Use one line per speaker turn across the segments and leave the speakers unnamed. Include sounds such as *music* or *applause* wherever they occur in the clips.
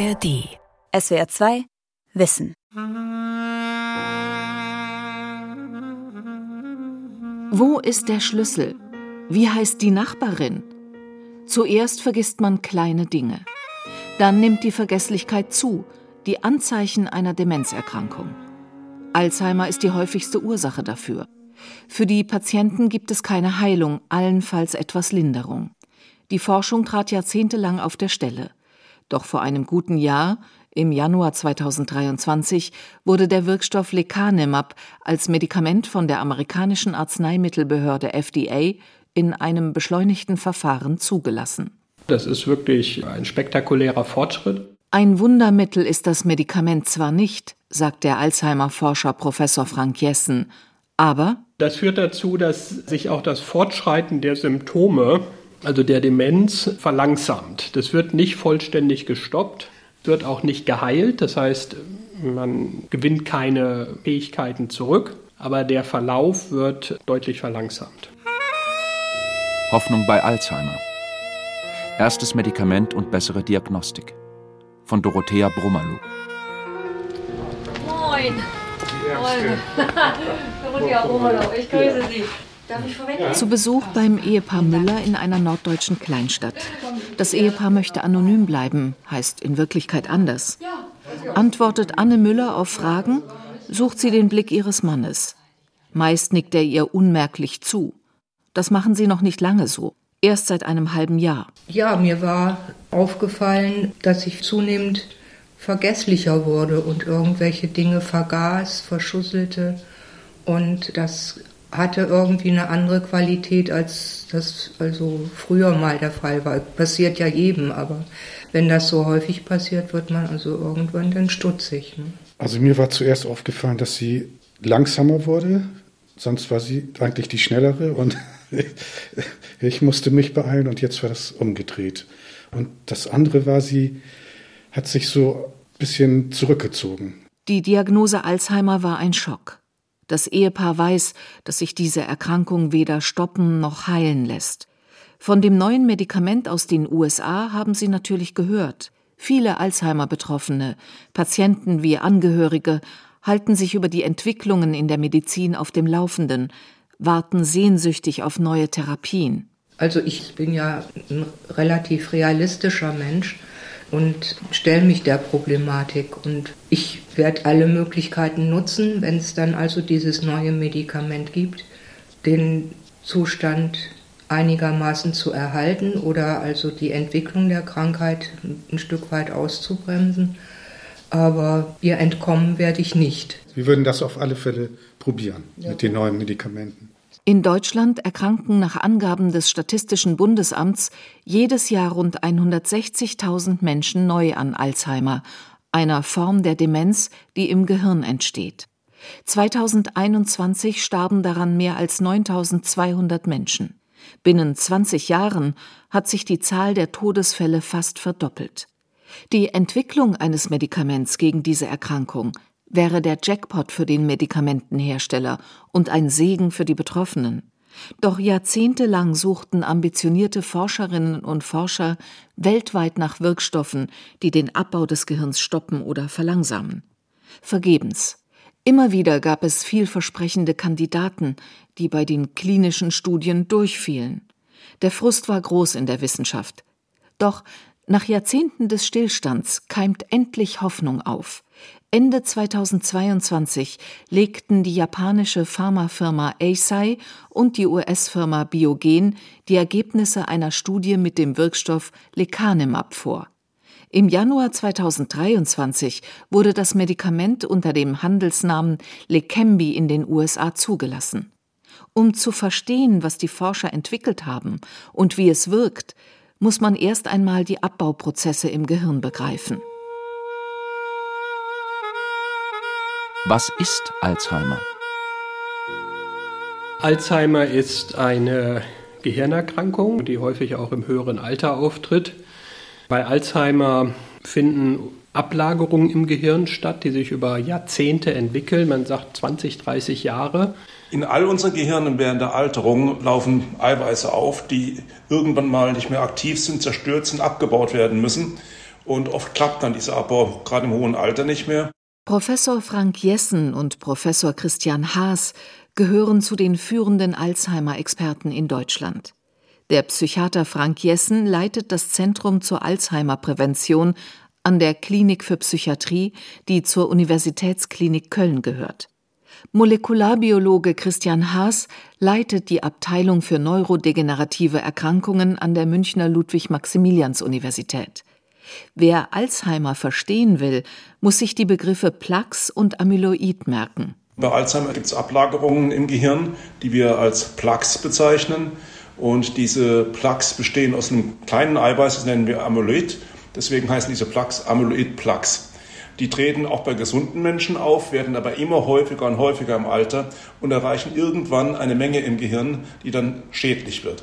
ARD. SWR 2 Wissen.
Wo ist der Schlüssel? Wie heißt die Nachbarin? Zuerst vergisst man kleine Dinge. Dann nimmt die Vergesslichkeit zu, die Anzeichen einer Demenzerkrankung. Alzheimer ist die häufigste Ursache dafür. Für die Patienten gibt es keine Heilung, allenfalls etwas Linderung. Die Forschung trat jahrzehntelang auf der Stelle. Doch vor einem guten Jahr, im Januar 2023, wurde der Wirkstoff Lecanemab als Medikament von der amerikanischen Arzneimittelbehörde FDA in einem beschleunigten Verfahren zugelassen.
Das ist wirklich ein spektakulärer Fortschritt.
Ein Wundermittel ist das Medikament zwar nicht, sagt der Alzheimer-Forscher Professor Frank Jessen, aber
das führt dazu, dass sich auch das Fortschreiten der Symptome also der Demenz, verlangsamt. Das wird nicht vollständig gestoppt, wird auch nicht geheilt. Das heißt, man gewinnt keine Fähigkeiten zurück, aber der Verlauf wird deutlich verlangsamt.
Hoffnung bei Alzheimer. Erstes Medikament und bessere Diagnostik. Von Dorothea Brummerlu.
Moin. Moin. *laughs* Dorothea Brummerlu, ich grüße Sie.
Zu Besuch beim Ehepaar Müller in einer norddeutschen Kleinstadt. Das Ehepaar möchte anonym bleiben, heißt in Wirklichkeit anders. Antwortet Anne Müller auf Fragen, sucht sie den Blick ihres Mannes. Meist nickt er ihr unmerklich zu. Das machen sie noch nicht lange so, erst seit einem halben Jahr.
Ja, mir war aufgefallen, dass ich zunehmend vergesslicher wurde und irgendwelche Dinge vergaß, verschusselte. Und das hatte irgendwie eine andere Qualität, als das also früher mal der Fall war. Passiert ja jedem, aber wenn das so häufig passiert, wird man also irgendwann dann stutzig. Ne?
Also mir war zuerst aufgefallen, dass sie langsamer wurde. Sonst war sie eigentlich die schnellere und *laughs* ich musste mich beeilen und jetzt war das umgedreht. Und das andere war, sie hat sich so ein bisschen zurückgezogen.
Die Diagnose Alzheimer war ein Schock. Das Ehepaar weiß, dass sich diese Erkrankung weder stoppen noch heilen lässt. Von dem neuen Medikament aus den USA haben sie natürlich gehört. Viele Alzheimer-Betroffene, Patienten wie Angehörige, halten sich über die Entwicklungen in der Medizin auf dem Laufenden, warten sehnsüchtig auf neue Therapien.
Also ich bin ja ein relativ realistischer Mensch und stelle mich der Problematik. Und ich werde alle Möglichkeiten nutzen, wenn es dann also dieses neue Medikament gibt, den Zustand einigermaßen zu erhalten oder also die Entwicklung der Krankheit ein Stück weit auszubremsen. Aber ihr entkommen werde ich nicht.
Wir würden das auf alle Fälle probieren ja. mit den neuen Medikamenten.
In Deutschland erkranken nach Angaben des Statistischen Bundesamts jedes Jahr rund 160.000 Menschen neu an Alzheimer, einer Form der Demenz, die im Gehirn entsteht. 2021 starben daran mehr als 9200 Menschen. Binnen 20 Jahren hat sich die Zahl der Todesfälle fast verdoppelt. Die Entwicklung eines Medikaments gegen diese Erkrankung wäre der Jackpot für den Medikamentenhersteller und ein Segen für die Betroffenen. Doch jahrzehntelang suchten ambitionierte Forscherinnen und Forscher weltweit nach Wirkstoffen, die den Abbau des Gehirns stoppen oder verlangsamen. Vergebens. Immer wieder gab es vielversprechende Kandidaten, die bei den klinischen Studien durchfielen. Der Frust war groß in der Wissenschaft. Doch nach Jahrzehnten des Stillstands keimt endlich Hoffnung auf. Ende 2022 legten die japanische Pharmafirma Eisai und die US-Firma Biogen die Ergebnisse einer Studie mit dem Wirkstoff Lecanemab vor. Im Januar 2023 wurde das Medikament unter dem Handelsnamen Leqembi in den USA zugelassen. Um zu verstehen, was die Forscher entwickelt haben und wie es wirkt, muss man erst einmal die Abbauprozesse im Gehirn begreifen.
Was ist Alzheimer?
Alzheimer ist eine Gehirnerkrankung, die häufig auch im höheren Alter auftritt. Bei Alzheimer finden Ablagerungen im Gehirn statt, die sich über Jahrzehnte entwickeln. Man sagt 20, 30 Jahre.
In all unseren Gehirnen während der Alterung laufen Eiweiße auf, die irgendwann mal nicht mehr aktiv sind, zerstört sind, abgebaut werden müssen. Und oft klappt dann dieser Abbau gerade im hohen Alter nicht mehr.
Professor Frank Jessen und Professor Christian Haas gehören zu den führenden Alzheimer-Experten in Deutschland. Der Psychiater Frank Jessen leitet das Zentrum zur Alzheimer-Prävention an der Klinik für Psychiatrie, die zur Universitätsklinik Köln gehört. Molekularbiologe Christian Haas leitet die Abteilung für neurodegenerative Erkrankungen an der Münchner Ludwig-Maximilians-Universität. Wer Alzheimer verstehen will, muss sich die Begriffe Plaques und Amyloid merken.
Bei Alzheimer gibt es Ablagerungen im Gehirn, die wir als Plaques bezeichnen. Und diese Plaques bestehen aus einem kleinen Eiweiß, das nennen wir Amyloid. Deswegen heißen diese Plaques Amyloid-Plaques. Die treten auch bei gesunden Menschen auf, werden aber immer häufiger und häufiger im Alter und erreichen irgendwann eine Menge im Gehirn, die dann schädlich wird.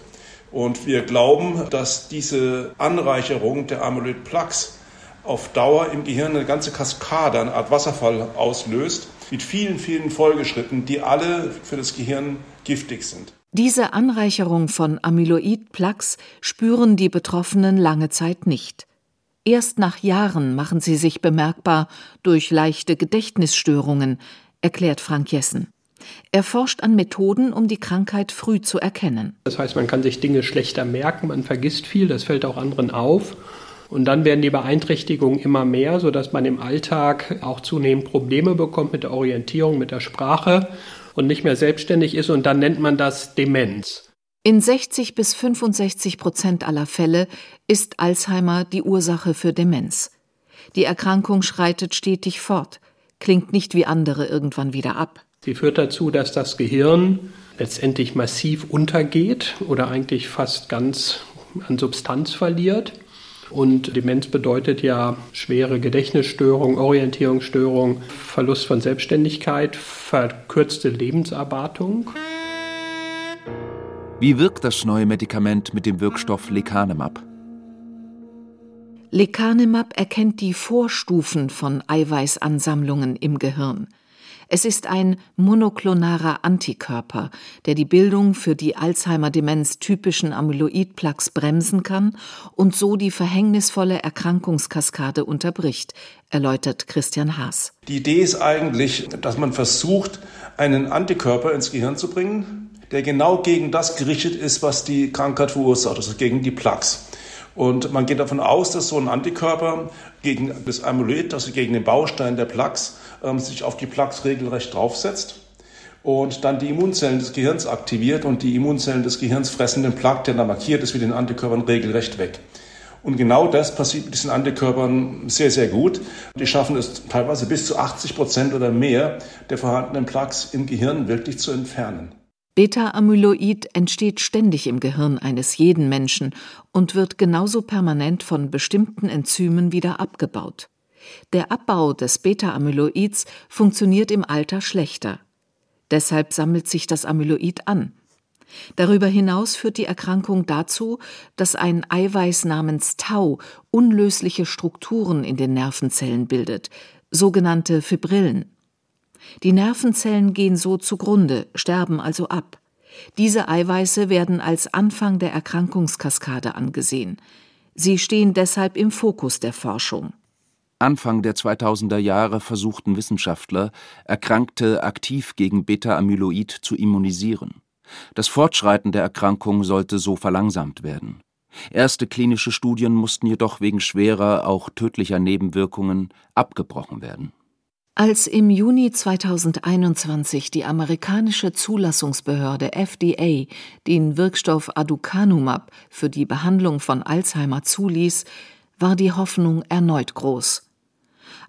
Und wir glauben, dass diese Anreicherung der Amyloid-Plaques auf Dauer im Gehirn eine ganze Kaskade, eine Art Wasserfall auslöst, mit vielen, vielen Folgeschritten, die alle für das Gehirn giftig sind.
Diese Anreicherung von Amyloid-Plaques spüren die Betroffenen lange Zeit nicht. Erst nach Jahren machen sie sich bemerkbar durch leichte Gedächtnisstörungen, erklärt Frank Jessen. Er forscht an Methoden, um die Krankheit früh zu erkennen.
Das heißt, man kann sich Dinge schlechter merken, man vergisst viel, das fällt auch anderen auf. Und dann werden die Beeinträchtigungen immer mehr, sodass man im Alltag auch zunehmend Probleme bekommt mit der Orientierung, mit der Sprache und nicht mehr selbstständig ist. Und dann nennt man das Demenz.
In 60 bis 65 Prozent aller Fälle ist Alzheimer die Ursache für Demenz. Die Erkrankung schreitet stetig fort, klingt nicht wie andere irgendwann wieder ab.
Sie führt dazu, dass das Gehirn letztendlich massiv untergeht oder eigentlich fast ganz an Substanz verliert. Und Demenz bedeutet ja schwere Gedächtnisstörung, Orientierungsstörung, Verlust von Selbstständigkeit, verkürzte Lebenserwartung.
Wie wirkt das neue Medikament mit dem Wirkstoff Lecanemab?
Lecanemab erkennt die Vorstufen von Eiweißansammlungen im Gehirn. Es ist ein monoklonarer Antikörper, der die Bildung für die Alzheimer-Demenz typischen Amyloid-Plaques bremsen kann und so die verhängnisvolle Erkrankungskaskade unterbricht, erläutert Christian Haas.
Die Idee ist eigentlich, dass man versucht, einen Antikörper ins Gehirn zu bringen, der genau gegen das gerichtet ist, was die Krankheit verursacht, also gegen die Plaques. Und man geht davon aus, dass so ein Antikörper gegen das Amyloid, also gegen den Baustein der Plaques, ähm, sich auf die Plaques regelrecht draufsetzt und dann die Immunzellen des Gehirns aktiviert und die Immunzellen des Gehirns fressen den Plaque, der da markiert ist, wie den Antikörpern regelrecht weg. Und genau das passiert mit diesen Antikörpern sehr, sehr gut. Die schaffen es teilweise bis zu 80 Prozent oder mehr der vorhandenen Plaques im Gehirn wirklich zu entfernen.
Beta-Amyloid entsteht ständig im Gehirn eines jeden Menschen und wird genauso permanent von bestimmten Enzymen wieder abgebaut. Der Abbau des Beta-Amyloids funktioniert im Alter schlechter. Deshalb sammelt sich das Amyloid an. Darüber hinaus führt die Erkrankung dazu, dass ein Eiweiß namens Tau unlösliche Strukturen in den Nervenzellen bildet, sogenannte Fibrillen. Die Nervenzellen gehen so zugrunde, sterben also ab. Diese Eiweiße werden als Anfang der Erkrankungskaskade angesehen. Sie stehen deshalb im Fokus der Forschung.
Anfang der 2000er Jahre versuchten Wissenschaftler, Erkrankte aktiv gegen Beta-Amyloid zu immunisieren. Das Fortschreiten der Erkrankung sollte so verlangsamt werden. Erste klinische Studien mussten jedoch wegen schwerer, auch tödlicher Nebenwirkungen abgebrochen werden.
Als im Juni 2021 die amerikanische Zulassungsbehörde FDA den Wirkstoff Aducanumab für die Behandlung von Alzheimer zuließ, war die Hoffnung erneut groß.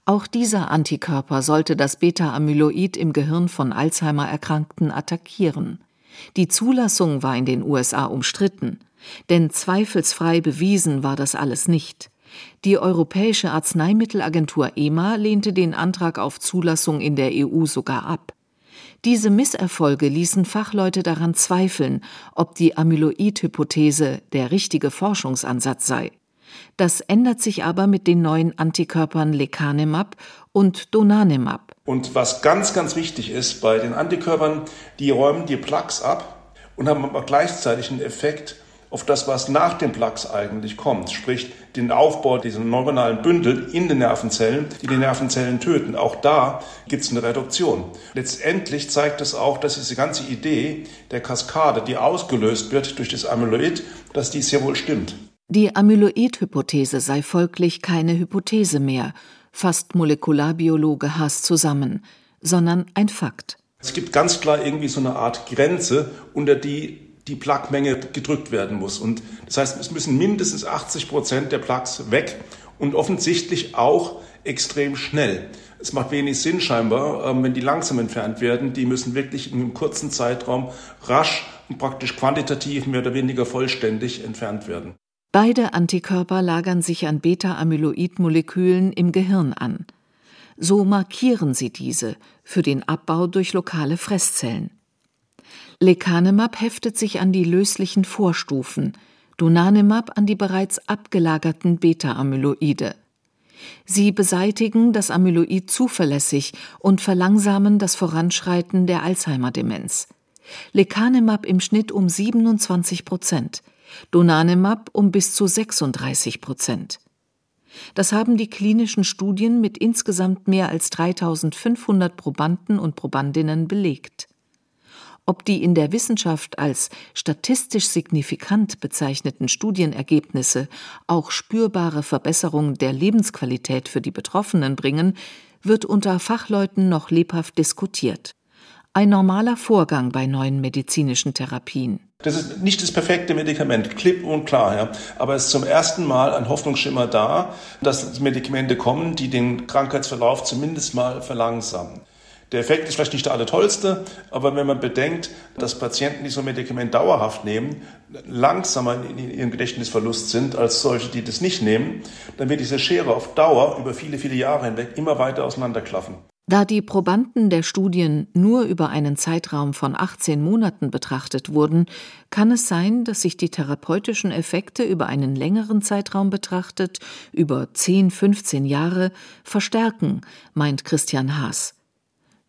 Auch dieser Antikörper sollte das Beta-Amyloid im Gehirn von Alzheimer-Erkrankten attackieren. Die Zulassung war in den USA umstritten, denn zweifelsfrei bewiesen war das alles nicht. Die Europäische Arzneimittelagentur EMA lehnte den Antrag auf Zulassung in der EU sogar ab. Diese Misserfolge ließen Fachleute daran zweifeln, ob die Amyloid-Hypothese der richtige Forschungsansatz sei. Das ändert sich aber mit den neuen Antikörpern Lecanemab und Donanemab.
Und was ganz, ganz wichtig ist bei den Antikörpern, die räumen die Plaques ab und haben aber gleichzeitig einen Effekt auf das, was nach dem Plaques eigentlich kommt, sprich den Aufbau dieser neuronalen Bündel in den Nervenzellen, die die Nervenzellen töten. Auch da gibt es eine Reduktion. Letztendlich zeigt es auch, dass diese ganze Idee der Kaskade, die ausgelöst wird durch das Amyloid, dass dies sehr wohl stimmt.
Die Amyloid-Hypothese sei folglich keine Hypothese mehr, fasst Molekularbiologe Haas zusammen, sondern ein Fakt.
Es gibt ganz klar irgendwie so eine Art Grenze, unter die die Plakmenge gedrückt werden muss. Und das heißt, es müssen mindestens 80 Prozent der Plaques weg und offensichtlich auch extrem schnell. Es macht wenig Sinn scheinbar, ähm, wenn die langsam entfernt werden. Die müssen wirklich in einem kurzen Zeitraum rasch und praktisch quantitativ mehr oder weniger vollständig entfernt werden.
Beide Antikörper lagern sich an Beta-Amyloid-Molekülen im Gehirn an. So markieren sie diese für den Abbau durch lokale Fresszellen. Lecanemab heftet sich an die löslichen Vorstufen, Donanemab an die bereits abgelagerten Beta-Amyloide. Sie beseitigen das Amyloid zuverlässig und verlangsamen das Voranschreiten der Alzheimer-Demenz. Lecanemab im Schnitt um 27 Prozent, Donanemab um bis zu 36 Prozent. Das haben die klinischen Studien mit insgesamt mehr als 3500 Probanden und Probandinnen belegt. Ob die in der Wissenschaft als statistisch signifikant bezeichneten Studienergebnisse auch spürbare Verbesserung der Lebensqualität für die Betroffenen bringen, wird unter Fachleuten noch lebhaft diskutiert. Ein normaler Vorgang bei neuen medizinischen Therapien.
Das ist nicht das perfekte Medikament, klipp und klar, ja. aber es ist zum ersten Mal ein Hoffnungsschimmer da, dass Medikamente kommen, die den Krankheitsverlauf zumindest mal verlangsamen. Der Effekt ist vielleicht nicht der allertollste, aber wenn man bedenkt, dass Patienten, die so ein Medikament dauerhaft nehmen, langsamer in ihrem Gedächtnisverlust sind als solche, die das nicht nehmen, dann wird diese Schere auf Dauer über viele, viele Jahre hinweg immer weiter auseinanderklaffen.
Da die Probanden der Studien nur über einen Zeitraum von 18 Monaten betrachtet wurden, kann es sein, dass sich die therapeutischen Effekte über einen längeren Zeitraum betrachtet, über 10, 15 Jahre, verstärken, meint Christian Haas.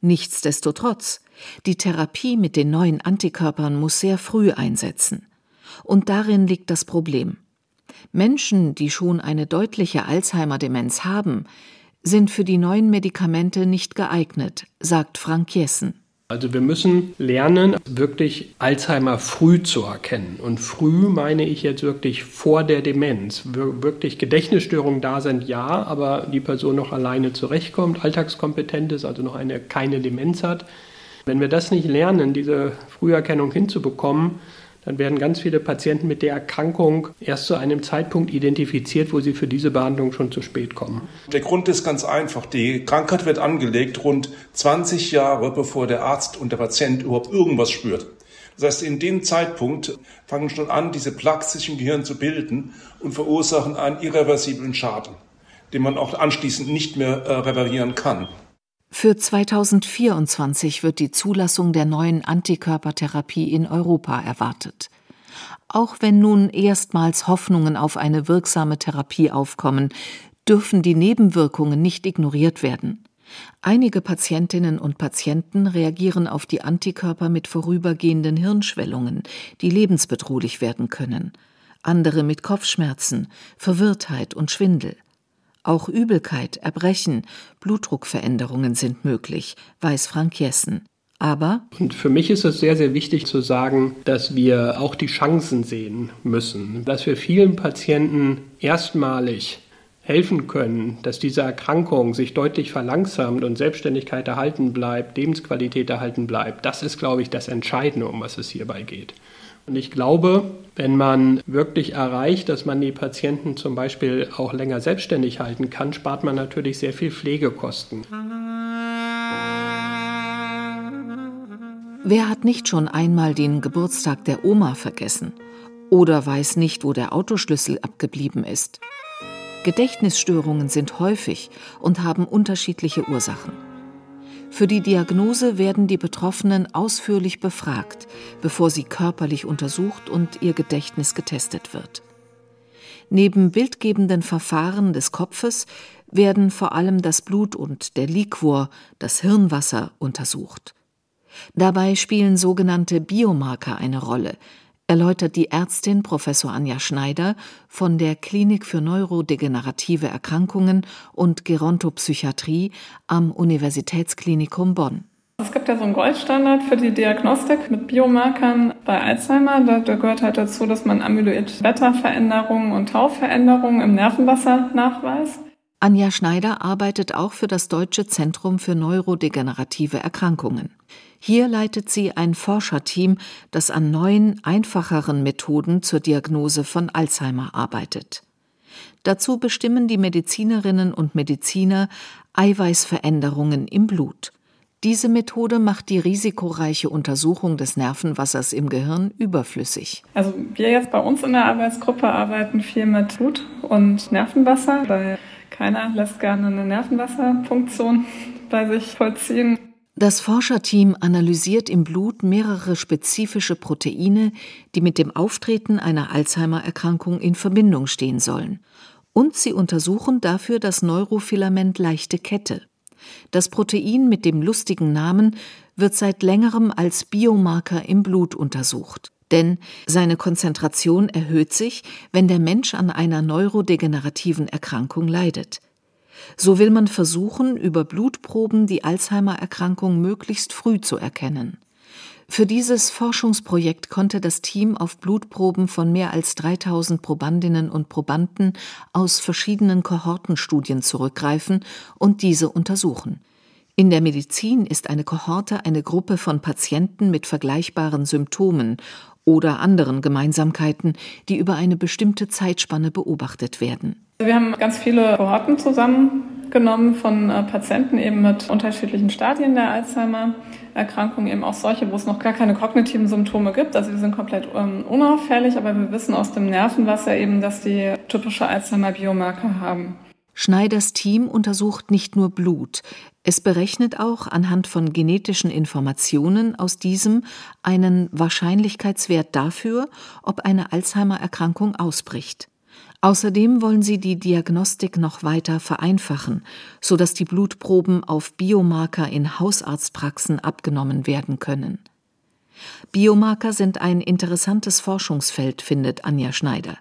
Nichtsdestotrotz, die Therapie mit den neuen Antikörpern muss sehr früh einsetzen. Und darin liegt das Problem. Menschen, die schon eine deutliche Alzheimer-Demenz haben, sind für die neuen Medikamente nicht geeignet, sagt Frank Jessen.
Also wir müssen lernen, wirklich Alzheimer früh zu erkennen. Und früh meine ich jetzt wirklich vor der Demenz. Wirklich Gedächtnisstörungen da sind, ja, aber die Person noch alleine zurechtkommt, alltagskompetent ist, also noch eine, keine Demenz hat. Wenn wir das nicht lernen, diese Früherkennung hinzubekommen, dann werden ganz viele Patienten mit der Erkrankung erst zu einem Zeitpunkt identifiziert, wo sie für diese Behandlung schon zu spät kommen.
Der Grund ist ganz einfach. Die Krankheit wird angelegt rund 20 Jahre, bevor der Arzt und der Patient überhaupt irgendwas spürt. Das heißt, in dem Zeitpunkt fangen schon an, diese Plaques sich im Gehirn zu bilden und verursachen einen irreversiblen Schaden, den man auch anschließend nicht mehr äh, reparieren kann.
Für 2024 wird die Zulassung der neuen Antikörpertherapie in Europa erwartet. Auch wenn nun erstmals Hoffnungen auf eine wirksame Therapie aufkommen, dürfen die Nebenwirkungen nicht ignoriert werden. Einige Patientinnen und Patienten reagieren auf die Antikörper mit vorübergehenden Hirnschwellungen, die lebensbedrohlich werden können, andere mit Kopfschmerzen, Verwirrtheit und Schwindel. Auch Übelkeit, Erbrechen, Blutdruckveränderungen sind möglich, weiß Frank Jessen. Aber
und für mich ist es sehr, sehr wichtig zu sagen, dass wir auch die Chancen sehen müssen, dass wir vielen Patienten erstmalig helfen können, dass diese Erkrankung sich deutlich verlangsamt und Selbstständigkeit erhalten bleibt, Lebensqualität erhalten bleibt. Das ist, glaube ich, das Entscheidende, um was es hierbei geht. Und ich glaube, wenn man wirklich erreicht, dass man die Patienten zum Beispiel auch länger selbstständig halten kann, spart man natürlich sehr viel Pflegekosten.
Wer hat nicht schon einmal den Geburtstag der Oma vergessen? Oder weiß nicht, wo der Autoschlüssel abgeblieben ist? Gedächtnisstörungen sind häufig und haben unterschiedliche Ursachen. Für die Diagnose werden die Betroffenen ausführlich befragt, bevor sie körperlich untersucht und ihr Gedächtnis getestet wird. Neben bildgebenden Verfahren des Kopfes werden vor allem das Blut und der Liquor, das Hirnwasser, untersucht. Dabei spielen sogenannte Biomarker eine Rolle, erläutert die Ärztin Professor Anja Schneider von der Klinik für neurodegenerative Erkrankungen und Gerontopsychiatrie am Universitätsklinikum Bonn.
Es gibt ja so einen Goldstandard für die Diagnostik mit Biomarkern bei Alzheimer. Da, gehört halt dazu, dass man Amyloid-Beta-Veränderungen und Tau-Veränderungen im Nervenwasser nachweist.
Anja Schneider arbeitet auch für das Deutsche Zentrum für neurodegenerative Erkrankungen. Hier leitet sie ein Forscherteam, das an neuen, einfacheren Methoden zur Diagnose von Alzheimer arbeitet. Dazu bestimmen die Medizinerinnen und Mediziner Eiweißveränderungen im Blut. Diese Methode macht die risikoreiche Untersuchung des Nervenwassers im Gehirn überflüssig.
Also wir jetzt bei uns in der Arbeitsgruppe arbeiten viel mit Blut und Nervenwasser, weil keiner lässt gerne eine Nervenwasserfunktion bei sich vollziehen.
Das Forscherteam analysiert im Blut mehrere spezifische Proteine, die mit dem Auftreten einer Alzheimer-Erkrankung in Verbindung stehen sollen. Und sie untersuchen dafür das Neurofilament leichte Kette. Das Protein mit dem lustigen Namen wird seit längerem als Biomarker im Blut untersucht. Denn seine Konzentration erhöht sich, wenn der Mensch an einer neurodegenerativen Erkrankung leidet. So will man versuchen, über Blutproben die Alzheimer-Erkrankung möglichst früh zu erkennen. Für dieses Forschungsprojekt konnte das Team auf Blutproben von mehr als 3000 Probandinnen und Probanden aus verschiedenen Kohortenstudien zurückgreifen und diese untersuchen. In der Medizin ist eine Kohorte eine Gruppe von Patienten mit vergleichbaren Symptomen oder anderen Gemeinsamkeiten, die über eine bestimmte Zeitspanne beobachtet werden.
Wir haben ganz viele Kohorten zusammengenommen von äh, Patienten eben mit unterschiedlichen Stadien der Alzheimer-Erkrankung, eben auch solche, wo es noch gar keine kognitiven Symptome gibt. Also wir sind komplett ähm, unauffällig, aber wir wissen aus dem Nervenwasser eben, dass die typische Alzheimer-Biomarker haben.
Schneiders Team untersucht nicht nur Blut, es berechnet auch anhand von genetischen Informationen aus diesem einen Wahrscheinlichkeitswert dafür, ob eine Alzheimer-Erkrankung ausbricht. Außerdem wollen sie die Diagnostik noch weiter vereinfachen, so dass die Blutproben auf Biomarker in Hausarztpraxen abgenommen werden können. Biomarker sind ein interessantes Forschungsfeld, findet Anja Schneider.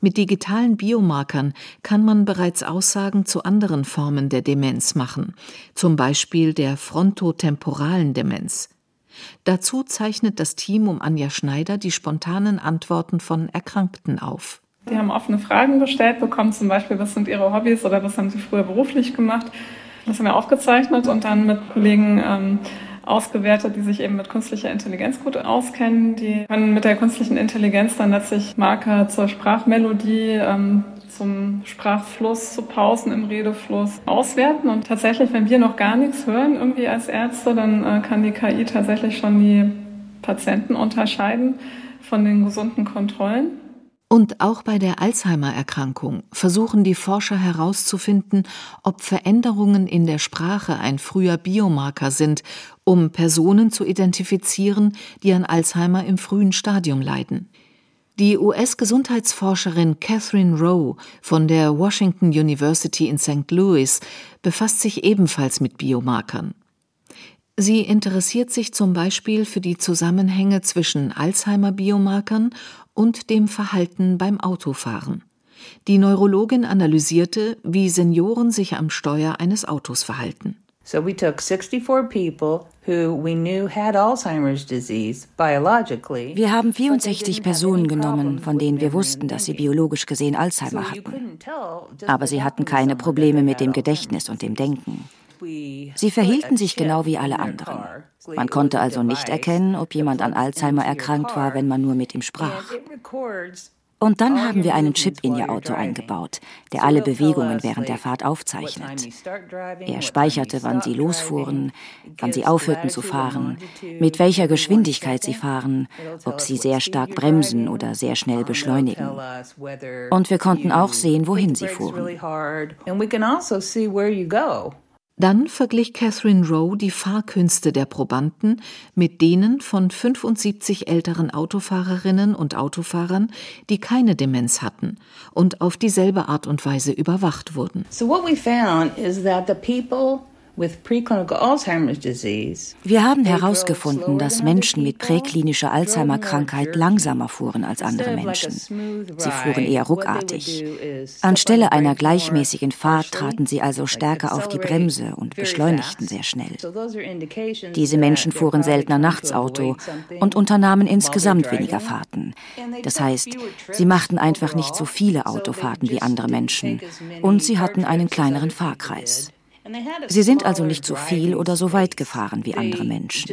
Mit digitalen Biomarkern kann man bereits Aussagen zu anderen Formen der Demenz machen, zum Beispiel der frontotemporalen Demenz. Dazu zeichnet das Team um Anja Schneider die spontanen Antworten von Erkrankten auf.
Die haben offene Fragen gestellt bekommen, zum Beispiel, was sind ihre Hobbys oder was haben sie früher beruflich gemacht. Das haben wir aufgezeichnet und dann mit Kollegen ähm, ausgewertet, die sich eben mit künstlicher Intelligenz gut auskennen. Die können mit der künstlichen Intelligenz dann letztlich Marker zur Sprachmelodie, ähm, zum Sprachfluss, zu Pausen im Redefluss auswerten. Und tatsächlich, wenn wir noch gar nichts hören, irgendwie als Ärzte, dann äh, kann die KI tatsächlich schon die Patienten unterscheiden von den gesunden Kontrollen.
Und auch bei der Alzheimer-Erkrankung versuchen die Forscher herauszufinden, ob Veränderungen in der Sprache ein früher Biomarker sind, um Personen zu identifizieren, die an Alzheimer im frühen Stadium leiden. Die US-Gesundheitsforscherin Catherine Rowe von der Washington University in St. Louis befasst sich ebenfalls mit Biomarkern. Sie interessiert sich zum Beispiel für die Zusammenhänge zwischen Alzheimer-Biomarkern und dem Verhalten beim Autofahren. Die Neurologin analysierte, wie Senioren sich am Steuer eines Autos verhalten.
So we took 64 people who we knew had Alzheimer's disease biologically.
Wir haben 64 Personen genommen, von denen wir wussten, dass sie biologisch gesehen Alzheimer hatten. Aber sie hatten keine Probleme mit dem Gedächtnis und dem Denken. Sie verhielten sich genau wie alle anderen. Man konnte also nicht erkennen, ob jemand an Alzheimer erkrankt war, wenn man nur mit ihm sprach. Und dann haben wir einen Chip in ihr Auto eingebaut, der alle Bewegungen während der Fahrt aufzeichnet. Er speicherte, wann sie losfuhren, wann sie aufhörten zu fahren, mit welcher Geschwindigkeit sie fahren, ob sie sehr stark bremsen oder sehr schnell beschleunigen. Und wir konnten auch sehen, wohin sie fuhren.
Dann verglich Catherine Rowe die Fahrkünste der Probanden mit denen von 75 älteren Autofahrerinnen und Autofahrern, die keine Demenz hatten und auf dieselbe Art und Weise überwacht wurden.
So what we found is that the people
Wir haben herausgefunden, dass Menschen mit präklinischer Alzheimer-Krankheit langsamer fuhren als andere Menschen. Sie fuhren eher ruckartig. Anstelle einer gleichmäßigen Fahrt traten sie also stärker auf die Bremse und beschleunigten sehr schnell. Diese Menschen fuhren seltener nachts Auto und unternahmen insgesamt weniger Fahrten. Das heißt, sie machten einfach nicht so viele Autofahrten wie andere Menschen und sie hatten einen kleineren Fahrkreis. Sie sind also nicht so viel oder so weit gefahren wie andere Menschen.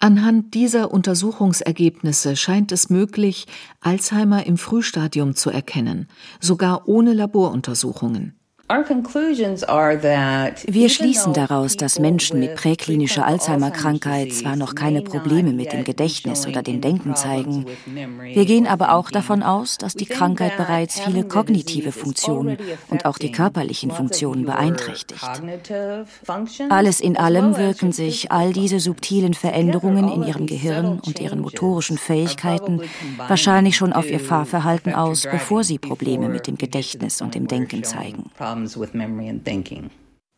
Anhand dieser Untersuchungsergebnisse scheint es möglich, Alzheimer im Frühstadium zu erkennen, sogar ohne Laboruntersuchungen.
Wir schließen daraus, dass Menschen mit präklinischer Alzheimer-Krankheit zwar noch keine Probleme mit dem Gedächtnis oder dem Denken zeigen, wir gehen aber auch davon aus, dass die Krankheit bereits viele kognitive Funktionen und auch die körperlichen Funktionen beeinträchtigt. Alles in allem wirken sich all diese subtilen Veränderungen in ihrem Gehirn und ihren motorischen Fähigkeiten wahrscheinlich schon auf ihr Fahrverhalten aus, bevor sie Probleme mit dem Gedächtnis und dem Denken zeigen problems with
memory and thinking.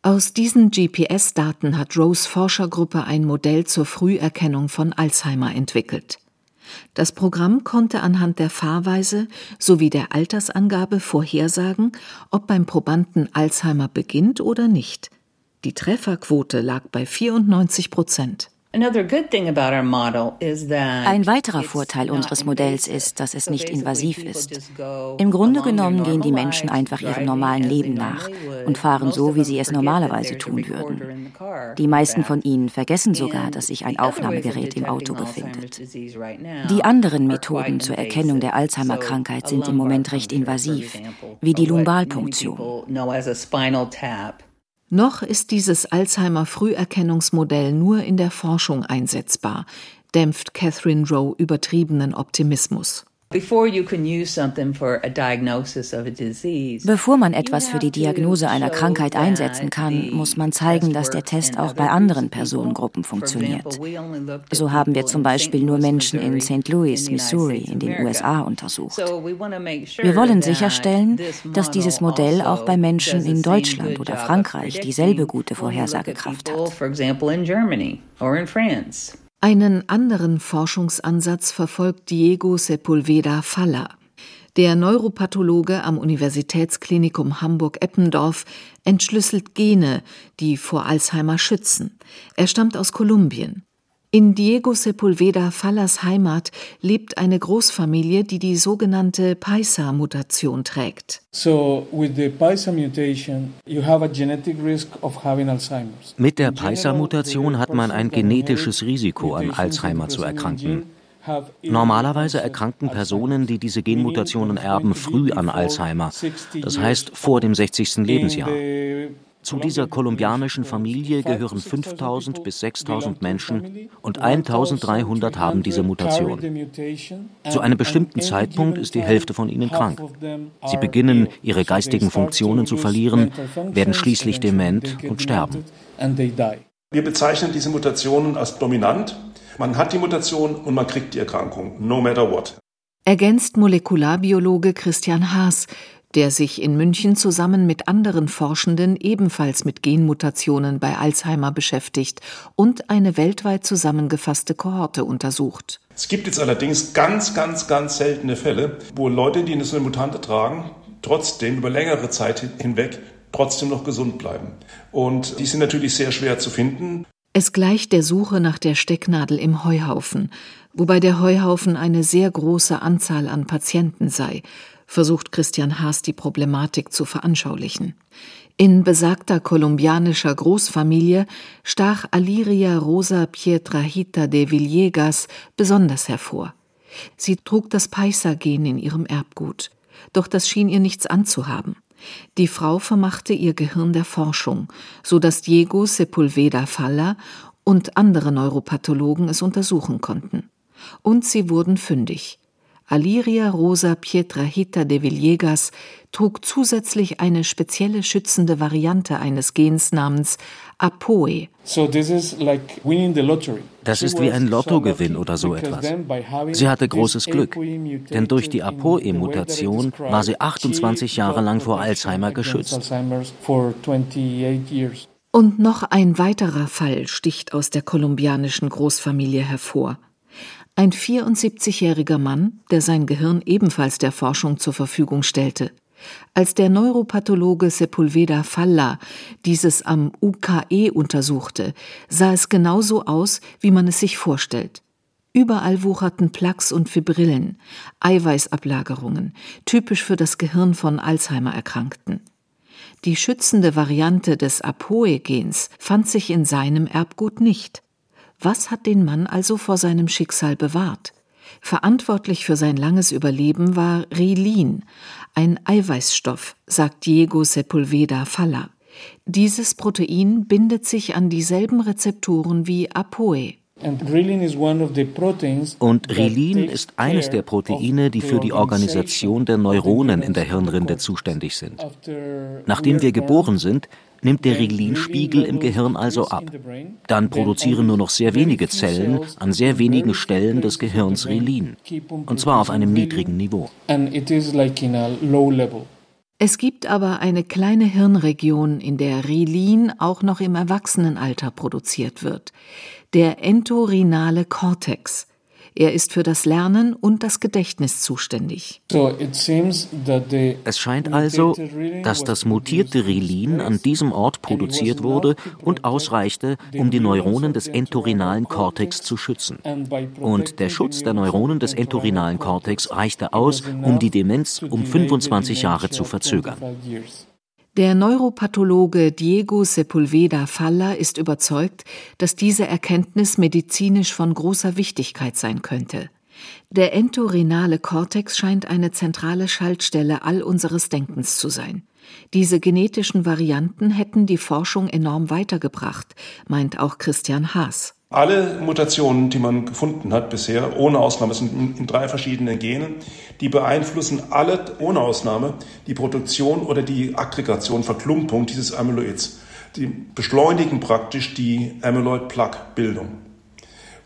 Aus diesen GPS-Daten hat Rose Forschergruppe ein Modell zur Früherkennung von Alzheimer entwickelt. Das Programm konnte anhand der Fahrweise sowie der Altersangabe vorhersagen, ob beim Probanden Alzheimer beginnt oder nicht. Die Trefferquote lag bei 94 Prozent.
Ein weiterer Vorteil unseres Modells ist, dass es nicht invasiv ist. Im Grunde genommen gehen die Menschen einfach ihrem normalen Leben nach und fahren so, wie sie es normalerweise tun würden. Die meisten von ihnen vergessen sogar, dass sich ein Aufnahmegerät im Auto befindet. Die anderen Methoden zur Erkennung der Alzheimer-Krankheit sind im Moment recht invasiv, wie die Lumbalpunktion.
Noch ist dieses Alzheimer-Früherkennungsmodell nur in der Forschung einsetzbar, dämpft Catherine Rowe übertriebenen Optimismus.
Bevor man etwas für die Diagnose einer Krankheit einsetzen kann, muss man zeigen, dass der Test auch bei anderen Personengruppen funktioniert. So haben wir zum Beispiel nur Menschen in St. Louis, Missouri in den USA untersucht. Wir wollen sicherstellen, dass dieses Modell auch bei Menschen in Deutschland oder Frankreich dieselbe gute Vorhersagekraft hat.
Einen anderen Forschungsansatz verfolgt Diego Sepulveda Falla. Der Neuropathologe am Universitätsklinikum Hamburg-Eppendorf entschlüsselt Gene, die vor Alzheimer schützen. Er stammt aus Kolumbien. In Diego Sepulveda Fallas Heimat lebt eine Großfamilie, die die sogenannte Paisa-Mutation trägt.
Mit der Paisa-Mutation hat man ein genetisches Risiko, an Alzheimer zu erkranken. Normalerweise erkranken Personen, die diese Genmutationen erben, früh an Alzheimer, das heißt vor dem 60. Lebensjahr. Zu dieser kolumbianischen Familie gehören 5000 bis 6000 Menschen und 1300 haben diese Mutation. Zu einem bestimmten Zeitpunkt ist die Hälfte von ihnen krank. Sie beginnen, ihre geistigen Funktionen zu verlieren, werden schließlich dement und sterben.
Wir bezeichnen diese Mutationen als dominant. Man hat die Mutation und man kriegt die Erkrankung, no matter what.
Ergänzt Molekularbiologe Christian Haas, der sich in München zusammen mit anderen Forschenden ebenfalls mit Genmutationen bei Alzheimer beschäftigt und eine weltweit zusammengefasste Kohorte untersucht.
Es gibt jetzt allerdings ganz, ganz, ganz seltene Fälle, wo Leute, die eine Mutante tragen, trotzdem über längere Zeit hinweg trotzdem noch gesund bleiben. Und die sind natürlich sehr schwer zu finden.
Es gleicht der Suche nach der Stecknadel im Heuhaufen, wobei der Heuhaufen eine sehr große Anzahl an Patienten sei, versucht Christian Haas die Problematik zu veranschaulichen. In besagter kolumbianischer Großfamilie stach Aliria Rosa Pietrahita de Villegas besonders hervor. Sie trug das Paisa-Gen in ihrem Erbgut, doch das schien ihr nichts anzuhaben. Die Frau vermachte ihr Gehirn der Forschung, so dass Diego Sepulveda Falla und andere Neuropathologen es untersuchen konnten. Und sie wurden fündig. Aliria Rosa Pietrahita de Villegas trug zusätzlich eine spezielle schützende Variante eines Gens namens APOE.
Das ist wie ein Lottogewinn oder so etwas. Sie hatte großes Glück, denn durch die APOE-Mutation war sie 28 Jahre lang vor Alzheimer geschützt.
Und noch ein weiterer Fall sticht aus der kolumbianischen Großfamilie hervor. Ein 74-jähriger Mann, der sein Gehirn ebenfalls der Forschung zur Verfügung stellte. Als der Neuropathologe Sepulveda Falla dieses am UKE untersuchte, sah es genauso aus, wie man es sich vorstellt. Überall wucherten Plaques und Fibrillen, Eiweißablagerungen, typisch für das Gehirn von Alzheimer-Erkrankten. Die schützende Variante des APOE-Gens fand sich in seinem Erbgut nicht. Was hat den Mann also vor seinem Schicksal bewahrt? Verantwortlich für sein langes Überleben war Rilin, ein Eiweißstoff, sagt Diego Sepulveda Falla. Dieses Protein bindet sich an dieselben Rezeptoren wie APOE.
Und Rilin ist eines der Proteine, die für die Organisation der Neuronen in der Hirnrinde zuständig sind. Nachdem wir geboren sind, nimmt der Rilin-Spiegel im Gehirn also ab. Dann produzieren nur noch sehr wenige Zellen an sehr wenigen Stellen des Gehirns Rilin. Und zwar auf einem niedrigen Niveau.
Es gibt aber eine kleine Hirnregion, in der Rilin auch noch im Erwachsenenalter produziert wird der entorhinale Kortex. Er ist für das Lernen und das Gedächtnis zuständig.
Es scheint also, dass das mutierte Rilin an diesem Ort produziert wurde und ausreichte, um die Neuronen des entorhinalen Kortex zu schützen. Und der Schutz der Neuronen des entorhinalen Kortex reichte aus, um die Demenz um 25 Jahre zu verzögern.
Der Neuropathologe Diego Sepulveda Falla ist überzeugt, dass diese Erkenntnis medizinisch von großer Wichtigkeit sein könnte. Der entorhinale Kortex scheint eine zentrale Schaltstelle all unseres Denkens zu sein. Diese genetischen Varianten hätten die Forschung enorm weitergebracht, meint auch Christian Haas.
Alle Mutationen, die man gefunden hat bisher, ohne Ausnahme, sind in drei verschiedenen Genen, die beeinflussen alle, ohne Ausnahme, die Produktion oder die Aggregation, Verklumpung dieses Amyloids. Die beschleunigen praktisch die Amyloid-Plaque-Bildung.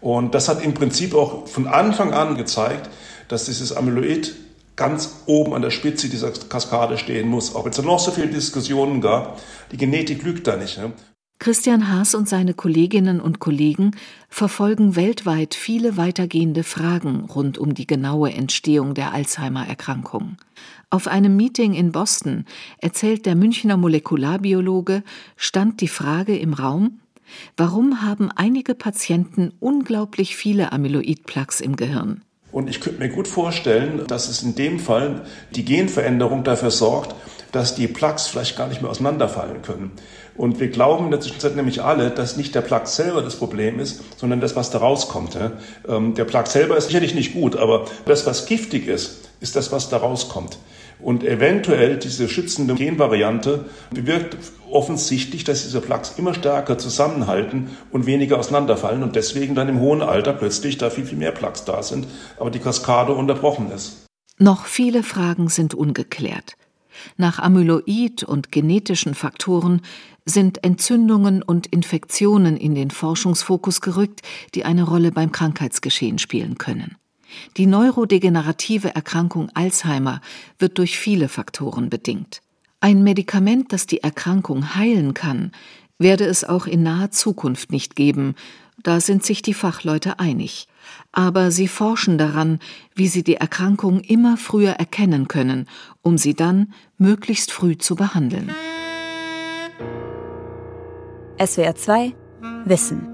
Und das hat im Prinzip auch von Anfang an gezeigt, dass dieses Amyloid ganz oben an der Spitze dieser Kaskade stehen muss. Auch wenn es noch so viele Diskussionen gab, die Genetik lügt da nicht. Ne?
Christian Haas und seine Kolleginnen und Kollegen verfolgen weltweit viele weitergehende Fragen rund um die genaue Entstehung der Alzheimer-Erkrankung. Auf einem Meeting in Boston, erzählt der Münchner Molekularbiologe, stand die Frage im Raum, warum haben einige Patienten unglaublich viele Amyloidplaques im Gehirn?
Und ich könnte mir gut vorstellen, dass es in dem Fall die Genveränderung dafür sorgt, dass die Plaques vielleicht gar nicht mehr auseinanderfallen können. Und wir glauben in der Zwischenzeit nämlich alle, dass nicht der Plug selber das Problem ist, sondern das, was da rauskommt. Ähm, der Plug selber ist sicherlich nicht gut, aber das, was giftig ist, ist das, was da rauskommt. Und eventuell diese schützende Genvariante bewirkt offensichtlich, dass diese Plaques immer stärker zusammenhalten und weniger auseinanderfallen und deswegen dann im hohen Alter plötzlich da viel, viel mehr Plaques da sind, aber die Kaskade unterbrochen ist.
Noch viele Fragen sind ungeklärt. Nach Amyloid und genetischen Faktoren sind Entzündungen und Infektionen in den Forschungsfokus gerückt, die eine Rolle beim Krankheitsgeschehen spielen können. Die neurodegenerative Erkrankung Alzheimer wird durch viele Faktoren bedingt. Ein Medikament, das die Erkrankung heilen kann, werde es auch in naher Zukunft nicht geben, da sind sich die Fachleute einig. Aber sie forschen daran, wie sie die Erkrankung immer früher erkennen können, um sie dann möglichst früh zu behandeln.
SWR 2 Wissen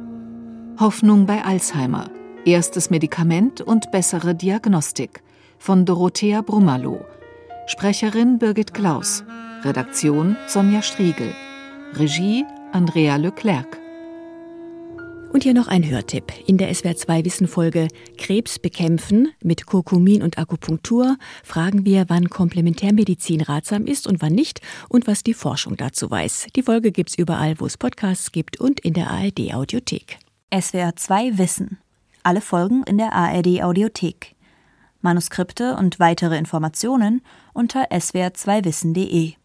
Hoffnung bei Alzheimer. Erstes Medikament und bessere Diagnostik von Dorothea Brummerloh. Sprecherin Birgit Klaus. Redaktion Sonja Striegel. Regie Andrea Leclerc.
Und hier noch ein Hörtipp. In der SWR2 Wissenfolge Krebs bekämpfen mit Kurkumin und Akupunktur fragen wir, wann Komplementärmedizin ratsam ist und wann nicht und was die Forschung dazu weiß. Die Folge gibt's überall, wo es Podcasts gibt und in der ARD Audiothek.
SWR2 Wissen. Alle Folgen in der ARD Audiothek. Manuskripte und weitere Informationen unter swr2wissen.de.